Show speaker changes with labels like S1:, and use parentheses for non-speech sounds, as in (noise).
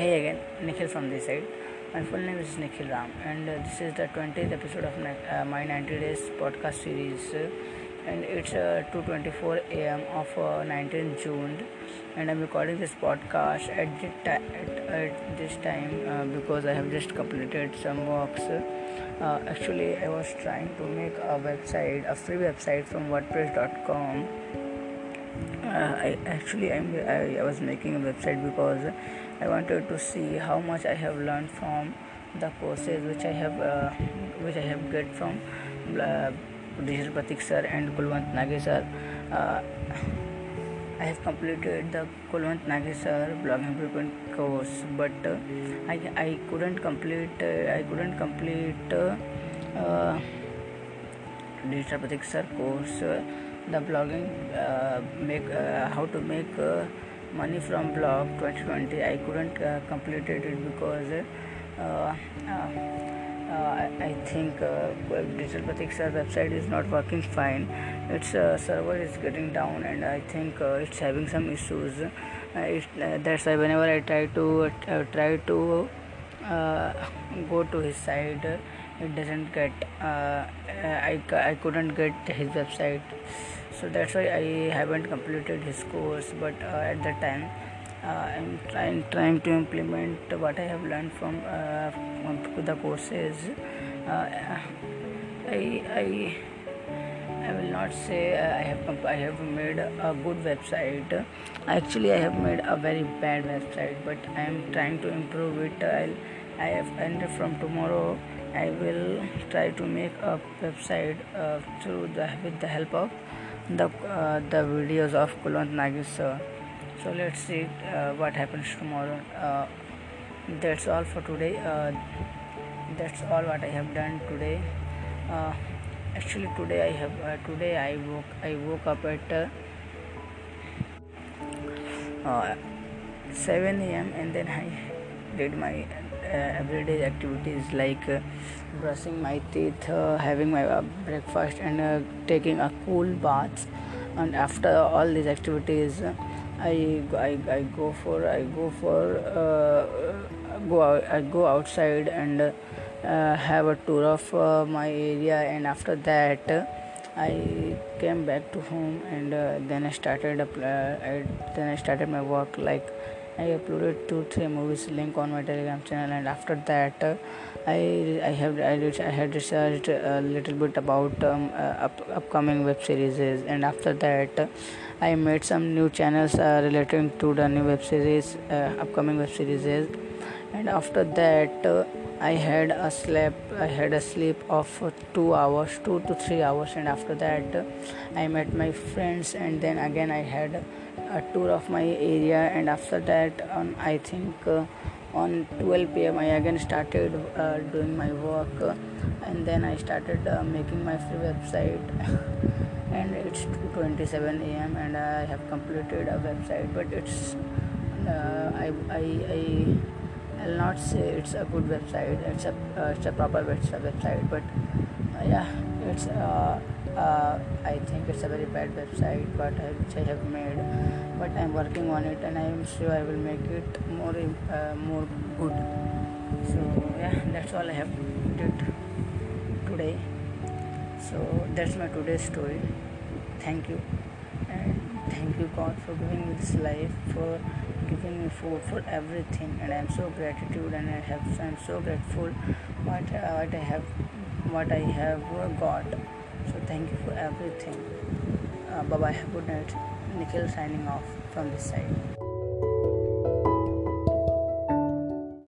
S1: Hey again, Nikhil from this side. My full name is Nikhil Ram, and uh, this is the 20th episode of my, uh, my 90 days podcast series. Uh, and it's uh, 2:24 a.m. of uh, 19th June, and I'm recording this podcast at, ti- at, at this time uh, because I have just completed some works. Uh, actually, I was trying to make a website, a free website from WordPress.com uh, I actually I'm, I, I was making a website because I wanted to see how much I have learned from the courses which I have uh, which I have get from uh, Digital Pratik sir and Kulwant Nagi sir. Uh, I have completed the Kulwant Nagi sir blogging blueprint course, but uh, I, I couldn't complete I couldn't complete uh, Digital Pratik course. Uh, the blogging uh, make uh, how to make money from blog 2020 i couldn't uh, completed it because uh, uh, I think uh, digital pratik website is not working fine its uh, server is getting down and i think it's having some issues it, that's why whenever i try to try to go to his site it doesn't get uh, I, I couldn't get his website so that's why i haven't completed his course but uh, at the time uh, i'm trying trying to implement what i have learned from, uh, from the courses uh, i i I will not say uh, I have I have made a good website. Actually, I have made a very bad website, but I am trying to improve it. I'll, I have and from tomorrow I will try to make a website uh, through the with the help of the uh, the videos of Kulwant Nagi's sir. So let's see uh, what happens tomorrow. Uh, that's all for today. Uh, that's all what I have done today. Uh, actually, today I have today I woke I woke up at uh, uh, 7 a.m. and then I did my everyday activities like uh, brushing my teeth, uh, having my uh, breakfast, and uh, taking a cool bath. And after all these activities, uh, I, I I go for I go for uh, go out, I go outside and uh, have a tour of uh, my area. And after that. Uh, I came back to home and uh, then I started uh, I, then I started my work like I uploaded two three movies link on my telegram channel and after that uh, I I have I, I had researched a little bit about um, uh, up, upcoming web series. And after that uh, I made some new channels uh, relating to the new web series uh, upcoming web series. And after that uh, I had a sleep I had a sleep of 2 hours 2 to 3 hours. And after that I met my friends and then again I had a tour of my area and after that on I think uh, on 12 pm I again started uh, doing my work uh, and then I started uh, making my free website (laughs) and it's 2:27 am and I have completed a website but it's uh, I, I, I I'll not say it's a good website. It's a it's a proper website, but yeah, it's uh, I think it's a very bad website, but I, which I have made. But I'm working on it, and I am sure I will make it more uh, more good. So yeah, (laughs) that's all I have did today. So that's my today's story. Thank you, and thank you God for giving me this life for giving me food for everything and i'm so gratitude and i have i'm so grateful what, uh, what i have what i have got so thank you for everything. Uh, bye bye good night. Nikhil signing off from this side